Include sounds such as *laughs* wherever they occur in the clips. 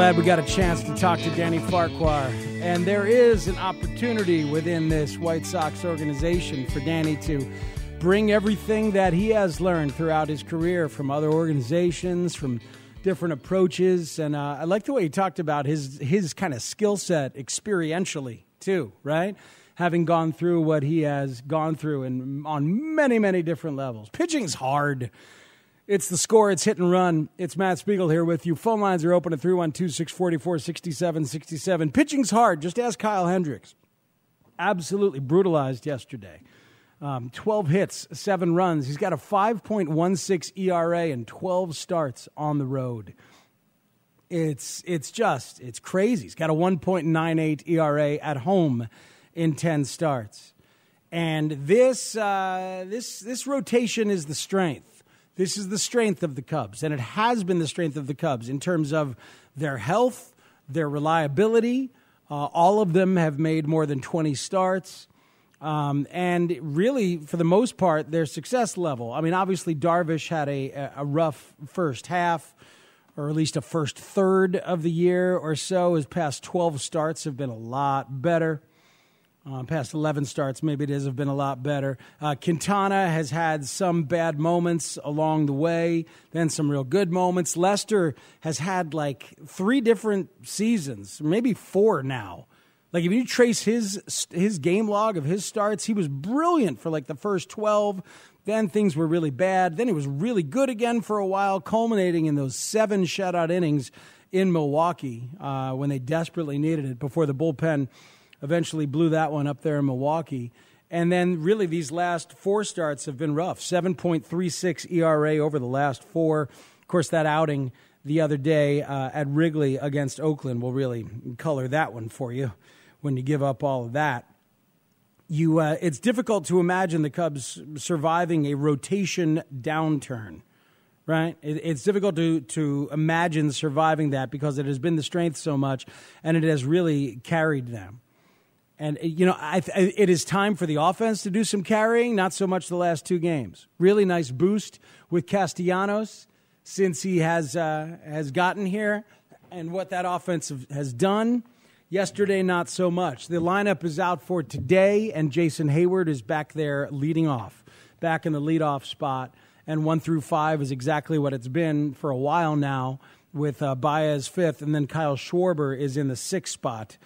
Glad we got a chance to talk to Danny Farquhar. And there is an opportunity within this White Sox organization for Danny to bring everything that he has learned throughout his career from other organizations, from different approaches. And uh, I like the way he talked about his, his kind of skill set experientially, too, right? Having gone through what he has gone through and on many, many different levels. Pitching's hard. It's the score. It's hit and run. It's Matt Spiegel here with you. Phone lines are open at 312 644 6767. Pitching's hard. Just ask Kyle Hendricks. Absolutely brutalized yesterday. Um, 12 hits, seven runs. He's got a 5.16 ERA and 12 starts on the road. It's, it's just, it's crazy. He's got a 1.98 ERA at home in 10 starts. And this, uh, this, this rotation is the strength. This is the strength of the Cubs, and it has been the strength of the Cubs in terms of their health, their reliability. Uh, all of them have made more than 20 starts. Um, and really, for the most part, their success level. I mean, obviously, Darvish had a, a rough first half, or at least a first third of the year or so. His past 12 starts have been a lot better. Uh, past 11 starts, maybe it have been a lot better. Uh, Quintana has had some bad moments along the way, then some real good moments. Lester has had like three different seasons, maybe four now, like if you trace his his game log of his starts, he was brilliant for like the first 12. Then things were really bad. Then he was really good again for a while, culminating in those seven shutout innings in Milwaukee uh, when they desperately needed it before the bullpen eventually blew that one up there in Milwaukee. And then really these last four starts have been rough. 7.36 ERA over the last four. Of course, that outing the other day uh, at Wrigley against Oakland will really color that one for you when you give up all of that. You, uh, it's difficult to imagine the Cubs surviving a rotation downturn, right? It, it's difficult to, to imagine surviving that because it has been the strength so much and it has really carried them. And, you know, I, it is time for the offense to do some carrying, not so much the last two games. Really nice boost with Castellanos since he has, uh, has gotten here and what that offense has done. Yesterday, not so much. The lineup is out for today, and Jason Heyward is back there leading off, back in the leadoff spot. And one through five is exactly what it's been for a while now, with uh, Baez fifth, and then Kyle Schwarber is in the sixth spot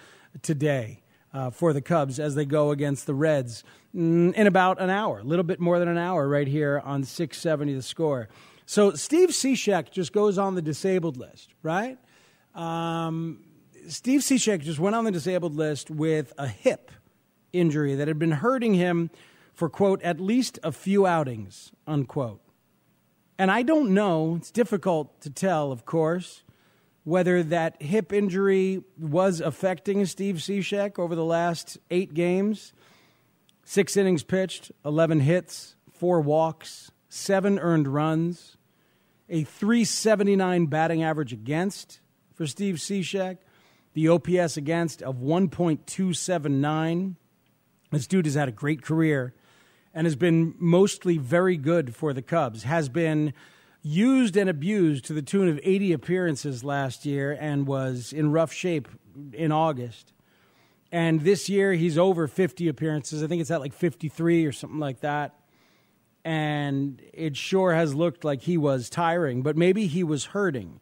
today uh, for the Cubs as they go against the Reds mm, in about an hour, a little bit more than an hour, right here on 670 the score. So Steve Cishek just goes on the disabled list, right? Um, Steve Cishek just went on the disabled list with a hip injury that had been hurting him for, quote, at least a few outings, unquote. And I don't know, it's difficult to tell, of course, whether that hip injury was affecting Steve Cishek over the last eight games. Six innings pitched, 11 hits, four walks, seven earned runs, a 379 batting average against for Steve Cishek the OPS against of 1.279. This dude has had a great career and has been mostly very good for the Cubs. Has been used and abused to the tune of 80 appearances last year and was in rough shape in August. And this year he's over 50 appearances. I think it's at like 53 or something like that. And it sure has looked like he was tiring, but maybe he was hurting.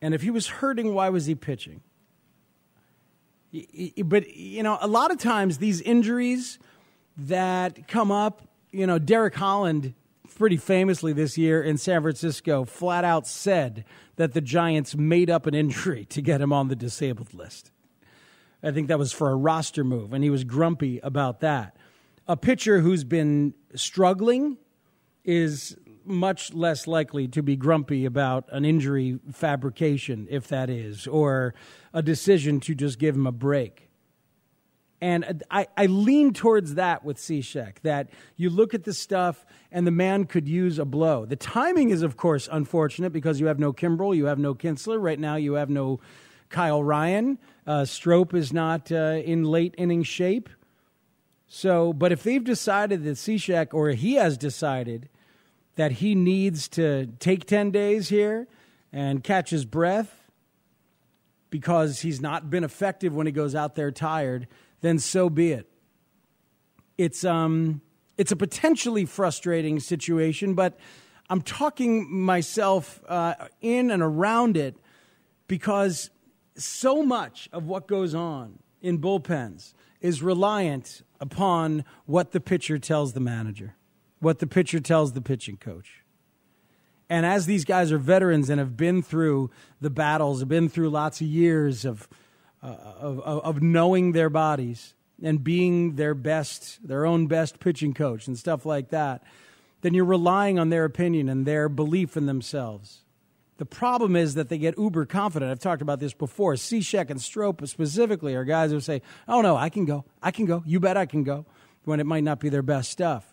And if he was hurting, why was he pitching? But, you know, a lot of times these injuries that come up, you know, Derek Holland pretty famously this year in San Francisco flat out said that the Giants made up an injury to get him on the disabled list. I think that was for a roster move, and he was grumpy about that. a pitcher who's been struggling is much less likely to be grumpy about an injury fabrication, if that is, or a decision to just give him a break. And I, I lean towards that with Cishek, that you look at the stuff and the man could use a blow. The timing is, of course, unfortunate because you have no Kimbrel, you have no Kintzler. Right now, you have no Kyle Ryan. Uh, Strop is not uh, in late inning shape. So, but if they've decided that Cishek, or he has decided that he needs to take 10 days here and catch his breath because he's not been effective when he goes out there tired, then so be it. It's, um, it's a potentially frustrating situation, but I'm talking myself uh, in and around it because so much of what goes on in bullpens is reliant upon what the pitcher tells the manager what the pitcher tells the pitching coach. And as these guys are veterans and have been through the battles, have been through lots of years of, uh, of, of knowing their bodies and being their best, their own best pitching coach and stuff like that, then you're relying on their opinion and their belief in themselves. The problem is that they get uber confident. I've talked about this before. Cishek and Strop specifically are guys who say, "Oh no, I can go. I can go. You bet I can go." When it might not be their best stuff.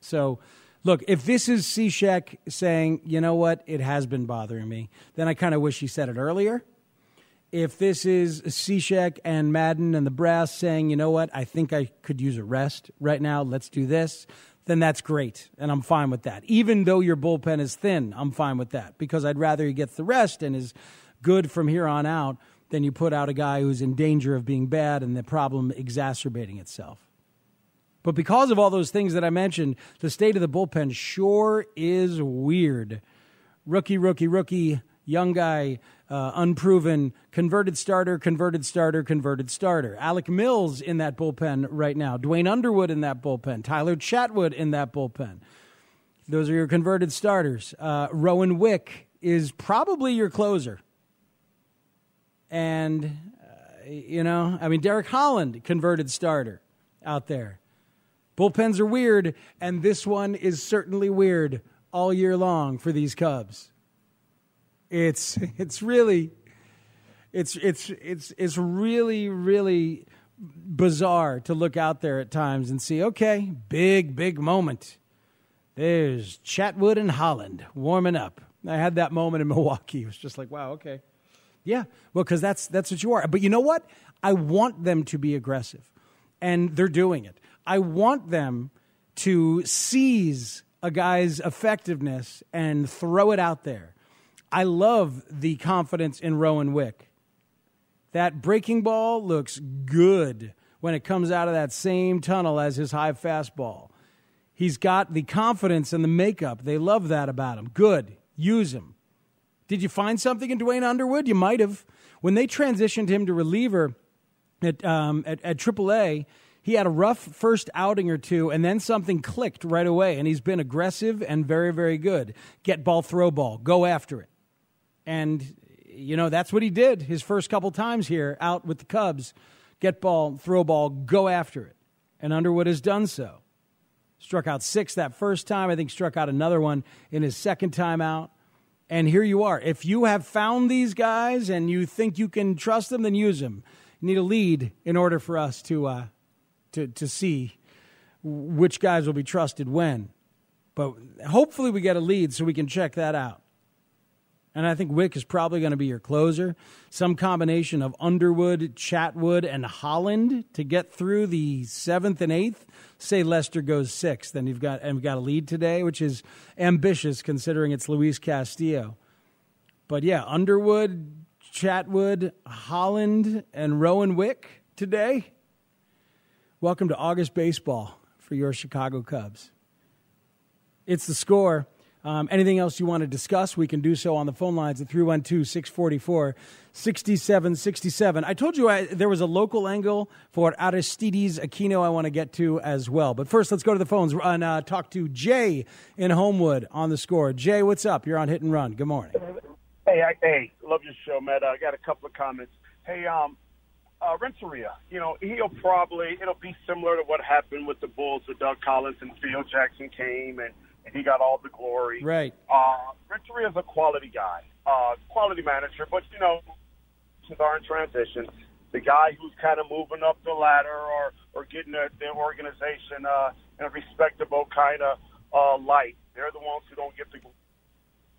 So, look, if this is Cishek saying, you know what, it has been bothering me, then I kind of wish he said it earlier. If this is Cishek and Maddon and the brass saying, you know what, I think I could use a rest right now, let's do this, then that's great. And I'm fine with that. Even though your bullpen is thin, I'm fine with that because I'd rather he gets the rest and is good from here on out than you put out a guy who's in danger of being bad and the problem exacerbating itself. But because of all those things that I mentioned, the state of the bullpen sure is weird. Rookie, rookie, rookie, young guy, uh, unproven, converted starter, converted starter, converted starter. Alec Mills in that bullpen right now. Duane Underwood in that bullpen. Tyler Chatwood in that bullpen. Those are your converted starters. Uh, Rowan Wick is probably your closer. And, uh, you know, I mean, Derek Holland, converted starter out there. Bullpens are weird, and this one is certainly weird all year long for these Cubs. It's it's really it's it's it's it's really really bizarre to look out there at times and see okay, big big moment. There's Chatwood and Holland warming up. I had that moment in *laughs* Milwaukee. It was just like, wow, okay. Yeah, well, because that's that's what you are. But you know what? I want them to be aggressive, and they're doing it. I want them to seize a guy's effectiveness and throw it out there. I love the confidence in Rowan Wick. That breaking ball looks good when it comes out of that same tunnel as his high fastball. He's got the confidence and the makeup. They love that about him. Good. Use him. Did you find something in Duane Underwood? You might have. When they transitioned him to reliever at, um, at, at AAA, he had a rough first outing or two, and then something clicked right away, and he's been aggressive and very, very good. Get ball, throw ball, go after it. And, you know, that's what he did his first couple times here out with the Cubs. Get ball, throw ball, go after it. And Underwood has done so. Struck out six that first time. I think struck out another one in his second time out. And here you are. If you have found these guys and you think you can trust them, then use them. You need a lead in order for us to uh, to, to see which guys will be trusted when. But hopefully we get a lead so we can check that out. And I think Wick is probably going to be your closer. Some combination of Underwood, Chatwood, and Holland to get through the seventh and eighth. Say Lester goes sixth, then you've got and we've got a lead today, which is ambitious considering it's Luis Castillo. But yeah, Underwood, Chatwood, Holland, and Rowan Wick today. Welcome to August baseball for your Chicago Cubs. It's the score. Um, anything else you want to discuss, we can do so on the phone lines at 312 644 6767. I told you I, there was a local angle for Aristides Aquino I want to get to as well. But first, let's go to the phones and uh, talk to Jay in Homewood on the score. Jay, what's up? You're on Hit and Run. Good morning. Hey, I, hey, love your show, Matt. I got a couple of comments. Hey, um, uh, Renteria, you know, he'll probably it'll be similar to what happened with the Bulls with Doug Collins and Phil Jackson came and, and he got all the glory. Right. Uh, is a quality guy, uh, quality manager, but you know, since our in transition, the guy who's kind of moving up the ladder or or getting their organization uh, in a respectable kind of uh, light. They're the ones who don't get the.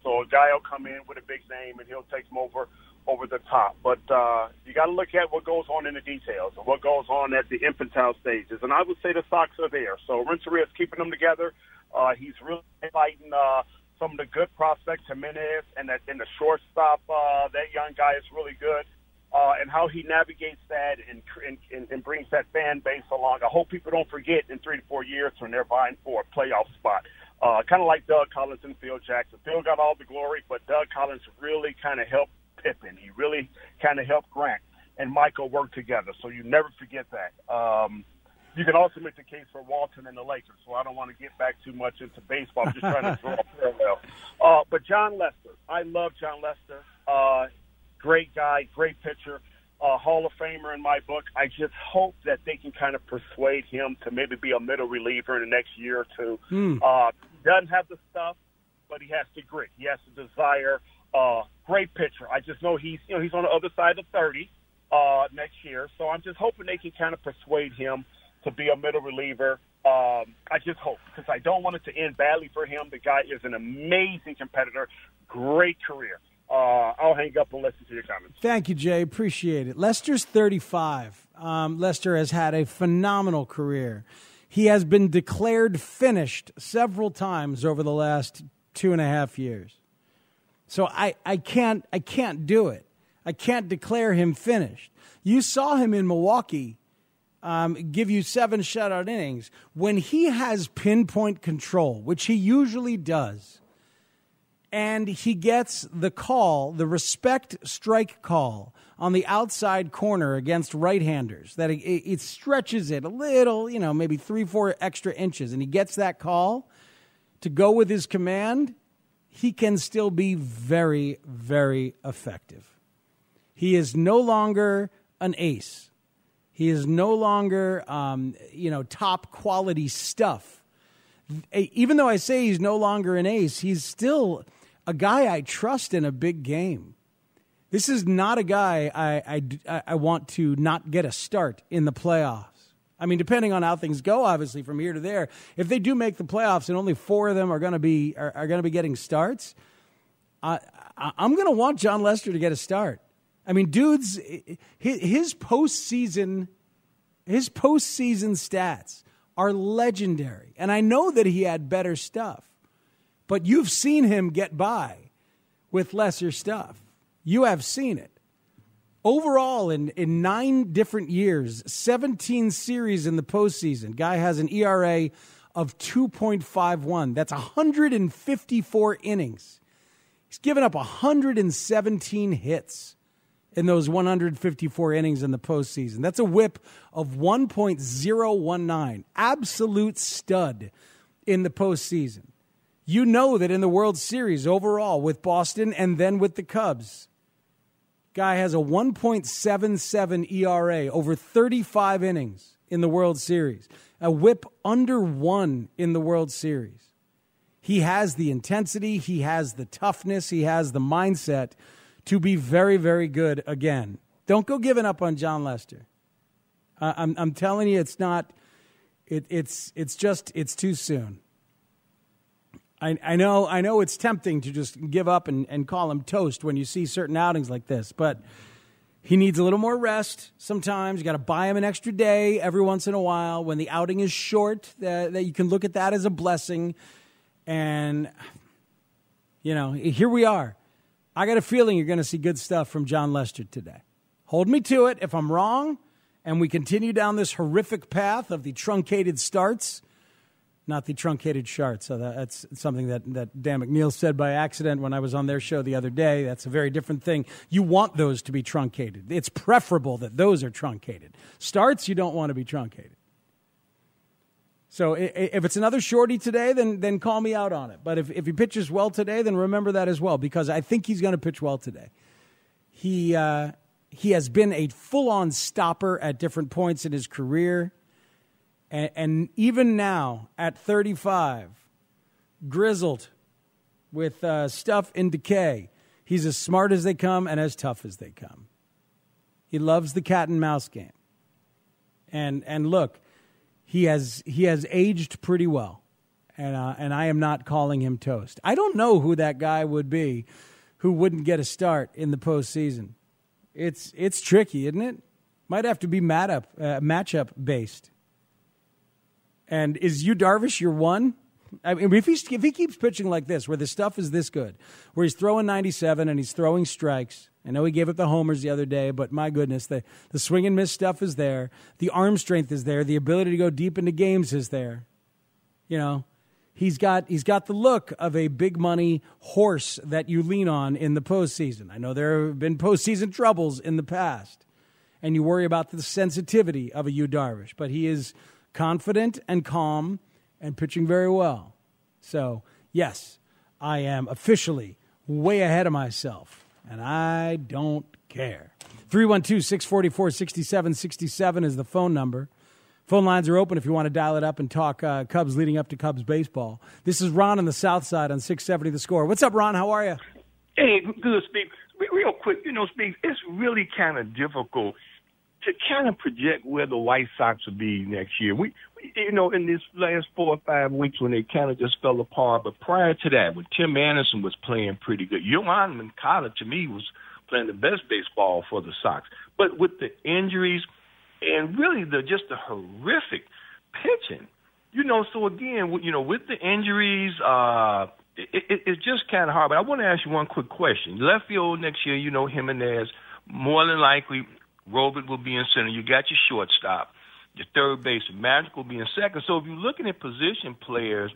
So a guy will come in with a big name and he'll take them over over the top. But uh, you got to look at what goes on in the details and what goes on at the infantile stages. And I would say the Sox are there. So Renteria is keeping them together. Uh, he's really fighting uh, some of the good prospects, Jimenez, and that in the shortstop, uh, that young guy is really good. Uh, and how he navigates that and, and and brings that fan base along. I hope people don't forget in three to four years when they're vying for a playoff spot. Uh, kind of like Doug Collins and Phil Jackson. Phil got all the glory, but Doug Collins really kind of helped Pippen. He really kind of helped Grant and Michael work together. So you never forget that. Um, you can also make the case for Walton and the Lakers. So I don't want to get back too much into baseball. I'm just trying to draw a parallel. Uh, but Jon Lester, I love Jon Lester. Uh, great guy, great pitcher, uh, Hall of Famer in my book. I just hope that they can kind of persuade him to maybe be a middle reliever in the next year or two. Hmm. Uh, doesn't have the stuff, but he has the grit. He has the desire. Uh, great pitcher. I just know he's you know he's on the other side of thirty uh, next year, so I'm just hoping they can kind of persuade him to be a middle reliever. Um, I just hope because I don't want it to end badly for him. The guy is an amazing competitor, great career. Uh, I'll hang up and listen to your comments. Thank you, Jay. Appreciate it. Lester's 35. Um, Lester has had a phenomenal career. He has been declared finished several times over the last two and a half years. So I, I can't I can't do it. I can't declare him finished. You saw him in Milwaukee um, give you seven shutout innings when he has pinpoint control, which he usually does and he gets the call, the respect strike call on the outside corner against right-handers. That it, it, stretches it a little, you know, maybe three, four extra inches, and he gets that call to go with his command. He can still be very, very effective. He is no longer an ace. He is no longer, um, you know, top quality stuff. Even though I say he's no longer an ace, he's still a guy I trust in a big game. This is not a guy I, I, I want to not get a start in the playoffs. I mean, depending on how things go, obviously from here to there, if they do make the playoffs and only four of them are going to be are, are going to be getting starts, I, I'm going to want Jon Lester to get a start. I mean, dudes, his postseason, his postseason stats are legendary, and I know that he had better stuff but you've seen him get by with lesser stuff. You have seen it. Overall, in, in nine different years, 17 series in the postseason, guy has an ERA of 2.51. That's 154 innings. He's given up 117 hits in those 154 innings in the postseason. That's a whip of 1.019. Absolute stud in the postseason you know that in the World Series overall with Boston and then with the Cubs, guy has a 1.77 ERA over 35 innings in the World Series, a whip under one in the World Series. He has the intensity, he has the toughness, he has the mindset to be very, very good again. Don't go giving up on Jon Lester. Uh, I'm, I'm telling you, it's not. It, it's it's just it's too soon. I, I know I know it's tempting to just give up and, and call him toast when you see certain outings like this, but he needs a little more rest sometimes. You got to buy him an extra day every once in a while when the outing is short, that, that you can look at that as a blessing. And, you know, here we are. I got a feeling you're going to see good stuff from Jon Lester today. Hold me to it. If I'm wrong and we continue down this horrific path of the truncated starts, not the truncated chart. So that's something that, that Dan McNeil said by accident when I was on their show the other day. That's a very different thing. You want those to be truncated. It's preferable that those are truncated. Starts, you don't want to be truncated. So if it's another shorty today, then, then call me out on it. But if, if he pitches well today, then remember that as well, because I think he's going to pitch well today. He, uh, he has been a full on stopper at different points in his career. And, and even now, at 35, grizzled with uh, stuff in decay, he's as smart as they come and as tough as they come. He loves the cat and mouse game. And, and look, he has, he has aged pretty well. And, uh, and I am not calling him toast. I don't know who that guy would be who wouldn't get a start in the postseason. It's, it's tricky, isn't it? Might have to be mat up, uh, matchup based. And is you Darvish your one? I mean, if, he's, if he keeps pitching like this, where the stuff is this good, where he's throwing 97 and he's throwing strikes, I know he gave up the homers the other day, but my goodness, the, the swing and miss stuff is there. The arm strength is there. The ability to go deep into games is there. You know, he's got, he's got the look of a big money horse that you lean on in the postseason. I know there have been postseason troubles in the past, and you worry about the sensitivity of a Yu Darvish, but he is confident and calm and pitching very well. So, yes, I am officially way ahead of myself, and I don't care. 312 644 6767 is the phone number. Phone lines are open if you want to dial it up and talk uh, Cubs leading up to Cubs baseball. This is Ron on the South Side on 670 The Score. What's up, Ron? How are you? Hey, good, Speak. Real quick, you know, Speak, it's really kind of difficult to kind of project where the White Sox will be next year. We, we you know, in these last four or five weeks when they kind of just fell apart, but prior to that, when Tim Anderson was playing pretty good, Yoan Moncada to me was playing the best baseball for the Sox. But with the injuries and really the just the horrific pitching, you know, so again, you know, with the injuries, uh, it, it, it's just kind of hard. But I want to ask you one quick question. Left field next year, you know, Jimenez, more than likely Robert will be in center. You got your shortstop. Your third base, Madrigal will be in second. So if you're looking at position players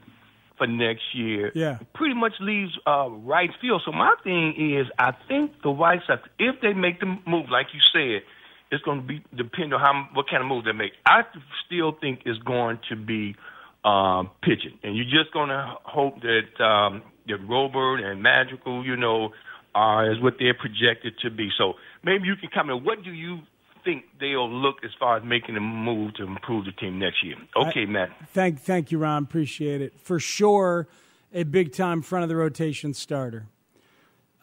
for next year, yeah. pretty much leaves uh, right field. So my thing is, I think the White Sox, if they make the move, like you said, it's going to be depend on how what kind of move they make. I still think it's going to be um, pitching, and you're just going to hope that um, that Robert and Madrigal, you know, uh, is what they're projected to be. So maybe you can comment. What do you think they'll look as far as making a move to improve the team next year? Okay, I, Matt. Thank, thank you, Ron. Appreciate it. For sure, a big time front of the rotation starter.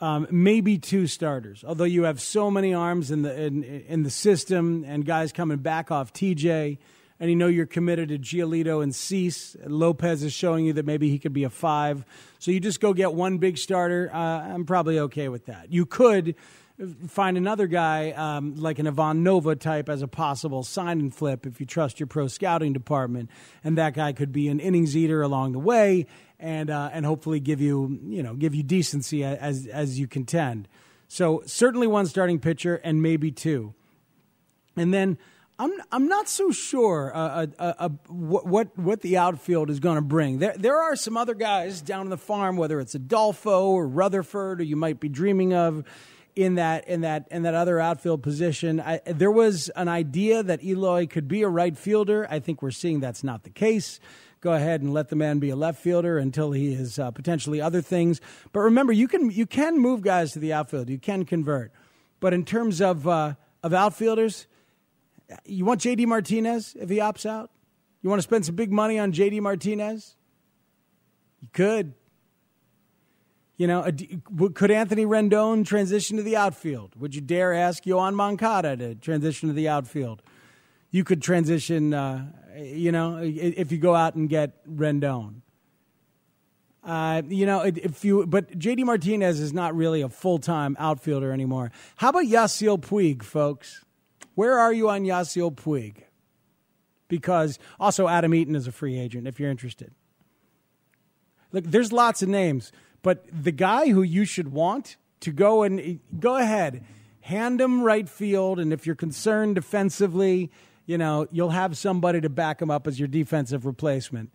Um, maybe two starters. Although you have so many arms in the in, in the system and guys coming back off TJ and you know you're committed to Giolito and Cease. Lopez is showing you that maybe he could be a five. So you just go get one big starter. Uh, I'm probably okay with that. You could find another guy um, like an Ivan Nova type as a possible sign and flip if you trust your pro scouting department, and that guy could be an innings eater along the way, and uh, and hopefully give you you know give you decency as as you contend. So certainly one starting pitcher and maybe two, and then I'm I'm not so sure uh, uh, uh, what what the outfield is going to bring. There there are some other guys down in the farm, whether it's Adolfo or Rutherford, or you might be dreaming of in that in that in that other outfield position. I, there was an idea that Eloy could be a right fielder. I think we're seeing that's not the case. Go ahead and let the man be a left fielder until he is uh, potentially other things. But remember, you can you can move guys to the outfield. You can convert. But in terms of uh, of outfielders you want JD Martinez if he opts out? You want to spend some big money on JD Martinez? You could. You know, could Anthony Rendon transition to the outfield? Would you dare ask Yoan Moncada to transition to the outfield? You could transition, uh, you know, if you go out and get Rendon. Uh, you know, if you, but JD Martinez is not really a full time outfielder anymore. How about Yasiel Puig, folks? Where are you on Yasiel Puig? Because also Adam Eaton is a free agent if you're interested. Look, there's lots of names, but the guy who you should want to go and eh, go ahead, hand him right field, and if you're concerned defensively, you know, you'll have somebody to back him up as your defensive replacement.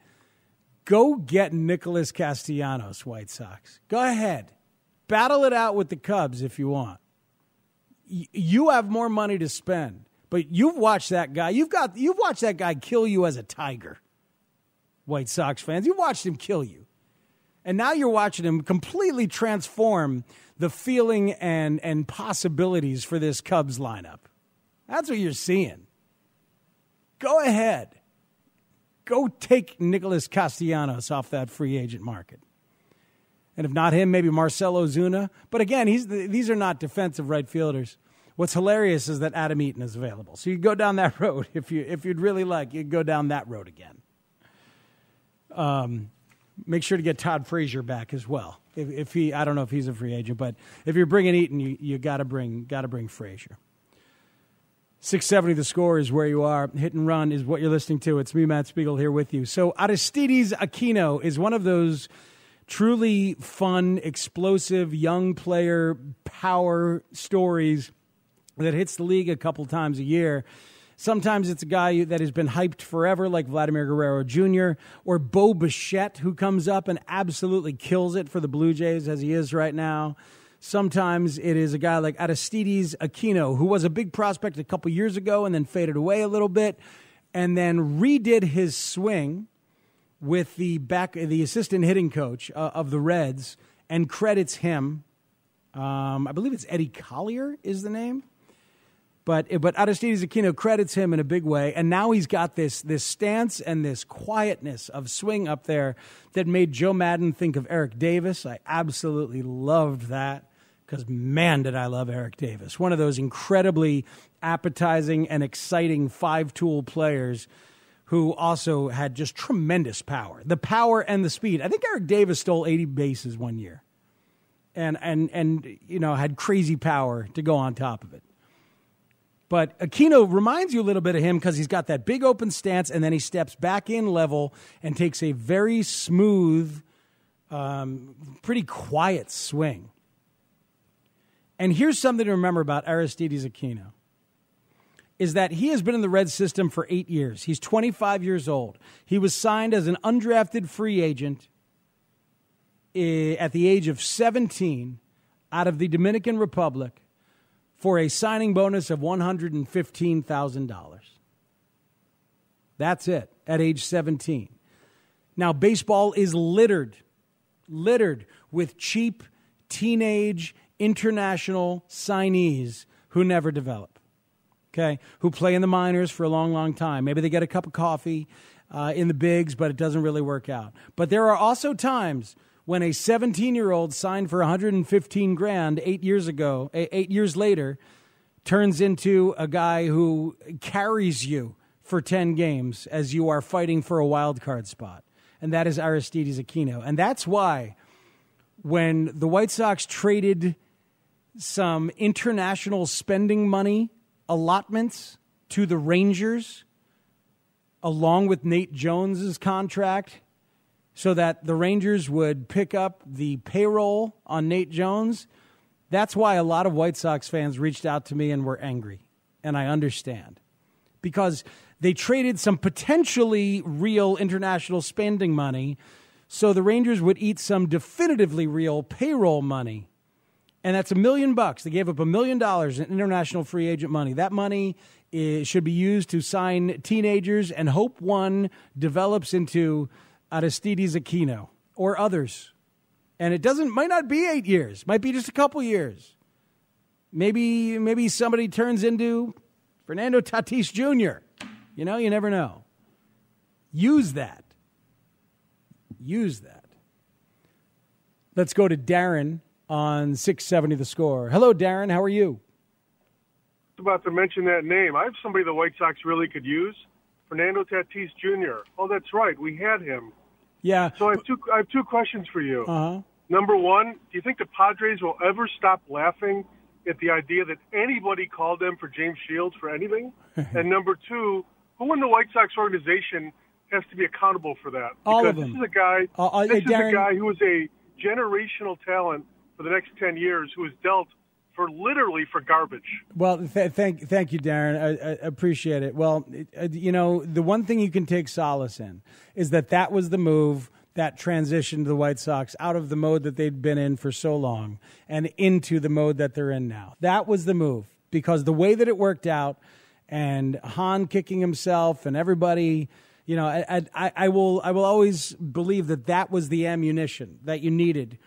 Go get Nicholas Castellanos, White Sox. Go ahead. Battle it out with the Cubs if you want you have more money to spend, but you've watched that guy. You've got you've watched that guy kill you as a tiger. White Sox fans, you watched him kill you. And now you're watching him completely transform the feeling and, and possibilities for this Cubs lineup. That's what you're seeing. Go ahead. Go take Nicholas Castellanos off that free agent market. And if not him, maybe Marcell Ozuna. But again, he's, these are not defensive right fielders. What's hilarious is that Adam Eaton is available. So you go down that *laughs* road if you if you'd really like, you'd go down that road again. Um, make sure to get Todd Frazier back as well. If, if he, I don't know if he's a free agent, but if you're bringing Eaton, you, you got to bring got to bring Frazier. 670 the score is where you are. Hit and run is what you're listening to. It's me, Matt Spiegel, here with you. So Aristides Aquino is one of those truly fun, explosive, young player power stories that hits the league a couple times a year. Sometimes it's a guy that has been hyped forever, like Vladimir Guerrero Jr., or Bo Bichette, who comes up and absolutely kills it for the Blue Jays as he is right now. Sometimes it is a guy like Aristides Aquino, who was a big prospect a couple years ago and then faded away a little bit, and then redid his swing with the back, the assistant hitting coach uh, of the Reds, and credits him. Um, I believe it's Eddie Collier is the name. But but Aristides Aquino credits him in a big way, and now he's got this this stance and this quietness of swing up there that made Joe Maddon think of Eric Davis. I absolutely loved that because man, did I love Eric Davis! One of those incredibly appetizing and exciting five tool players who also had just tremendous power, the power and the speed. I think Eric Davis stole 80 bases one year, and and and you know had crazy power to go on top of it. But Aquino reminds you a little bit of him because he's got that big open stance and then he steps back in level and takes a very smooth, um, pretty quiet swing. And here's something to remember about Aristides Aquino is that he has been in the red system for eight years. He's 25 years old. He was signed as an undrafted free agent eh, at the age of 17 out of the Dominican Republic for a signing bonus of $115,000. That's it at age 17. Now, baseball is littered, littered with cheap teenage international signees who never develop, okay, who play in the minors for a long, long time. Maybe they get a cup of coffee uh, in the bigs, but it doesn't really work out. But there are also times when a 17 year old signed for 115 grand eight years ago, eh, eight years later, turns into a guy who carries you for 10 games as you are fighting for a wild card spot. And that is Aristides Aquino. And that's why when the White Sox traded some international spending money allotments to the Rangers, along with Nate Jones's contract, so that the Rangers would pick up the payroll on Nate Jones. That's why a lot of White Sox fans reached out to me and were angry. And I understand. Because they traded some potentially real international spending money so the Rangers would eat some definitively real payroll money. And that's a million bucks. They gave up a million dollars in international free agent money. That money is, should be used to sign teenagers and hope one develops into Aristides Aquino or others. And it doesn't might not be 8 years, might be just a couple years. Maybe maybe somebody turns into Fernando Tatis Jr. You know, you never know. Use that. Use that. Let's go to Darren on 670 the score. Hello Darren, how are you? About to mention that name. I have somebody the White Sox really could use. Fernando Tatis Jr. Oh, that's right. We had him yeah. So I have two. I have two questions for you. Uh-huh. Number one, do you think the Padres will ever stop laughing at the idea that anybody called them for James Shields for anything? *laughs* and number two, who in the White Sox organization has to be accountable for that? All because of them. This is a guy. Uh, uh, this Darren, is a guy who is a generational talent for the next ten years, who has dealt for literally for garbage. Well, th- thank thank you, Darren. I, I appreciate it. Well, uh, you know, the one thing you can take solace in is that that was the move that transitioned the White Sox out of the mode that they'd been in for so long and into the mode that they're in now. That was the move because the way that it worked out and Hahn kicking himself and everybody You know, I, I, I will I will always believe that that was the ammunition that you needed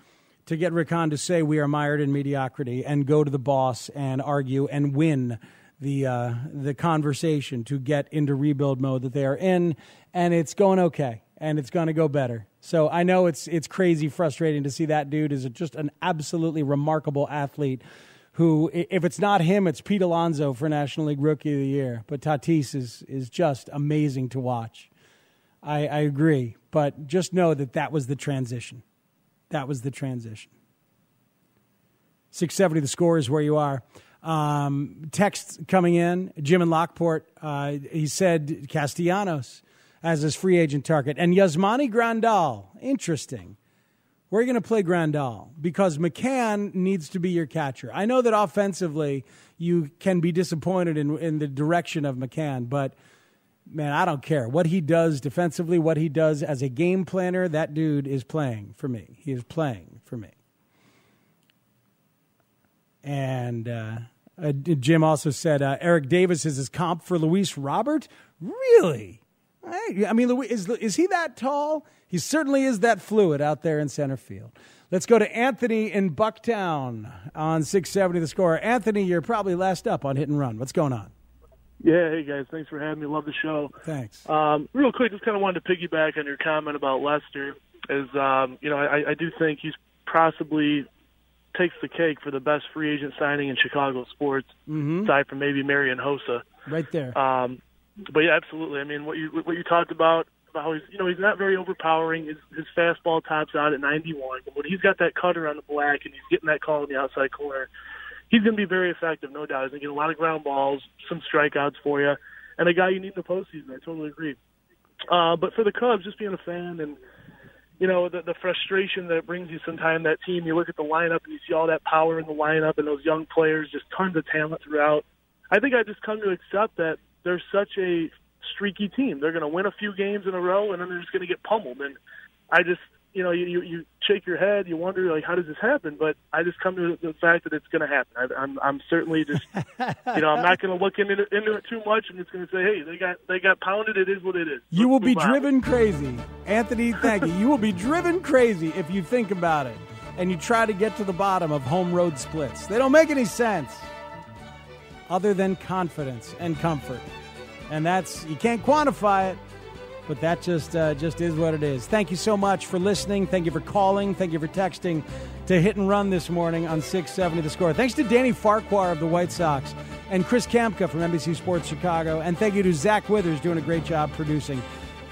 to get Rick Hahn to say we are mired in mediocrity and go to the boss and argue and win the uh, the conversation to get into rebuild mode that they are in, and it's going okay, and it's going to go better. So I know it's it's crazy frustrating to see that dude is just an absolutely remarkable athlete. Who, if it's not him, it's Pete Alonso for National League Rookie of the Year. But Tatis is is just amazing to watch. I, I agree, but just know that that was the transition. That was the transition. 670 the score is where you are. Um, text coming in, Jim in Lockport, uh, he said Castellanos as his free agent target. And Yasmani Grandal, interesting. Where are you going to play Grandal? Because McCann needs to be your catcher. I know that offensively you can be disappointed in, in the direction of McCann, but man, I don't care. What he does defensively, what he does as a game planner, that dude is playing for me. He is playing for me. And uh, uh, Jim also said uh, Eric Davis is his comp for Luis Robert. Really? I mean, is, is he that tall? He certainly is that fluid out there in center field. Let's go to Anthony in Bucktown on 670 the score. Anthony, you're probably last up on hit and run. What's going on? Yeah, hey guys, thanks for having me. Love the show. Thanks. Um, real quick, just kind of wanted to piggyback on your comment about Lester. Is um, you know, I, I do think he's possibly takes the cake for the best free agent signing in Chicago sports, mm-hmm. aside from maybe Marian Hossa. Right there. Um, but yeah, absolutely. I mean, what you what you talked about about how he's you know he's not very overpowering. His, his fastball tops out at 91. But when he's got that cutter on the black and he's getting that call in the outside corner, he's going to be very effective, no doubt. He's going to get a lot of ground balls, some strikeouts for you, and a guy you need in the postseason. I totally agree. Uh, but for the Cubs, just being a fan and you know the, the frustration that it brings you sometimes that team. You look at the lineup and you see all that power in the lineup and those young players, just tons of talent throughout. I think I just come to accept that they're such a streaky team. They're going to win a few games in a row and then they're just going to get pummeled. And I just you know, you, you, you shake your head, you wonder like, how does this happen? But I just come to the fact that it's going to happen. I, I'm, I'm certainly just, *laughs* you know, I'm not going to look into it, into it too much. I'm just going to say, hey, they got, they got pounded. It is what it is. You will be driven crazy, Anthony. Thank you. You will be driven crazy if you think about it and you try to get to the bottom of home road splits. They don't make any sense other than confidence and comfort, and that's you can't quantify it but that just uh, just is what it is. Thank you so much for listening. Thank you for calling. Thank you for texting to hit and run this morning on 670 The Score. Thanks to Danny Farquhar of the White Sox and Chris Kamka from NBC Sports Chicago. And thank you to Zach Withers doing a great job producing.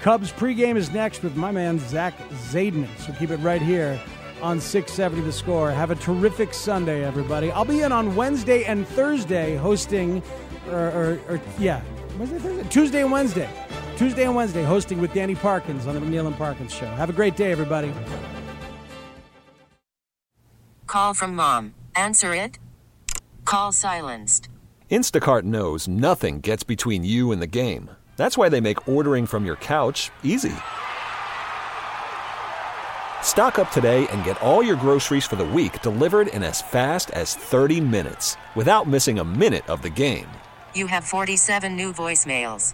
Cubs pregame is next with my man Zach Zaidman. So keep it right here on 670 The Score. Have a terrific Sunday, everybody. I'll be in on Wednesday and Thursday hosting, or, or, or yeah, Wednesday, Thursday? Tuesday and Wednesday Tuesday and Wednesday, hosting with Danny Parkins on the McNeil and Parkins Show. Have a great day, everybody. Call from mom. Answer it. Call silenced. Instacart knows nothing gets between you and the game. That's why they make ordering from your couch easy. Stock up today and get all your groceries for the week delivered in as fast as 30 minutes without missing a minute of the game. You have 47 new voicemails.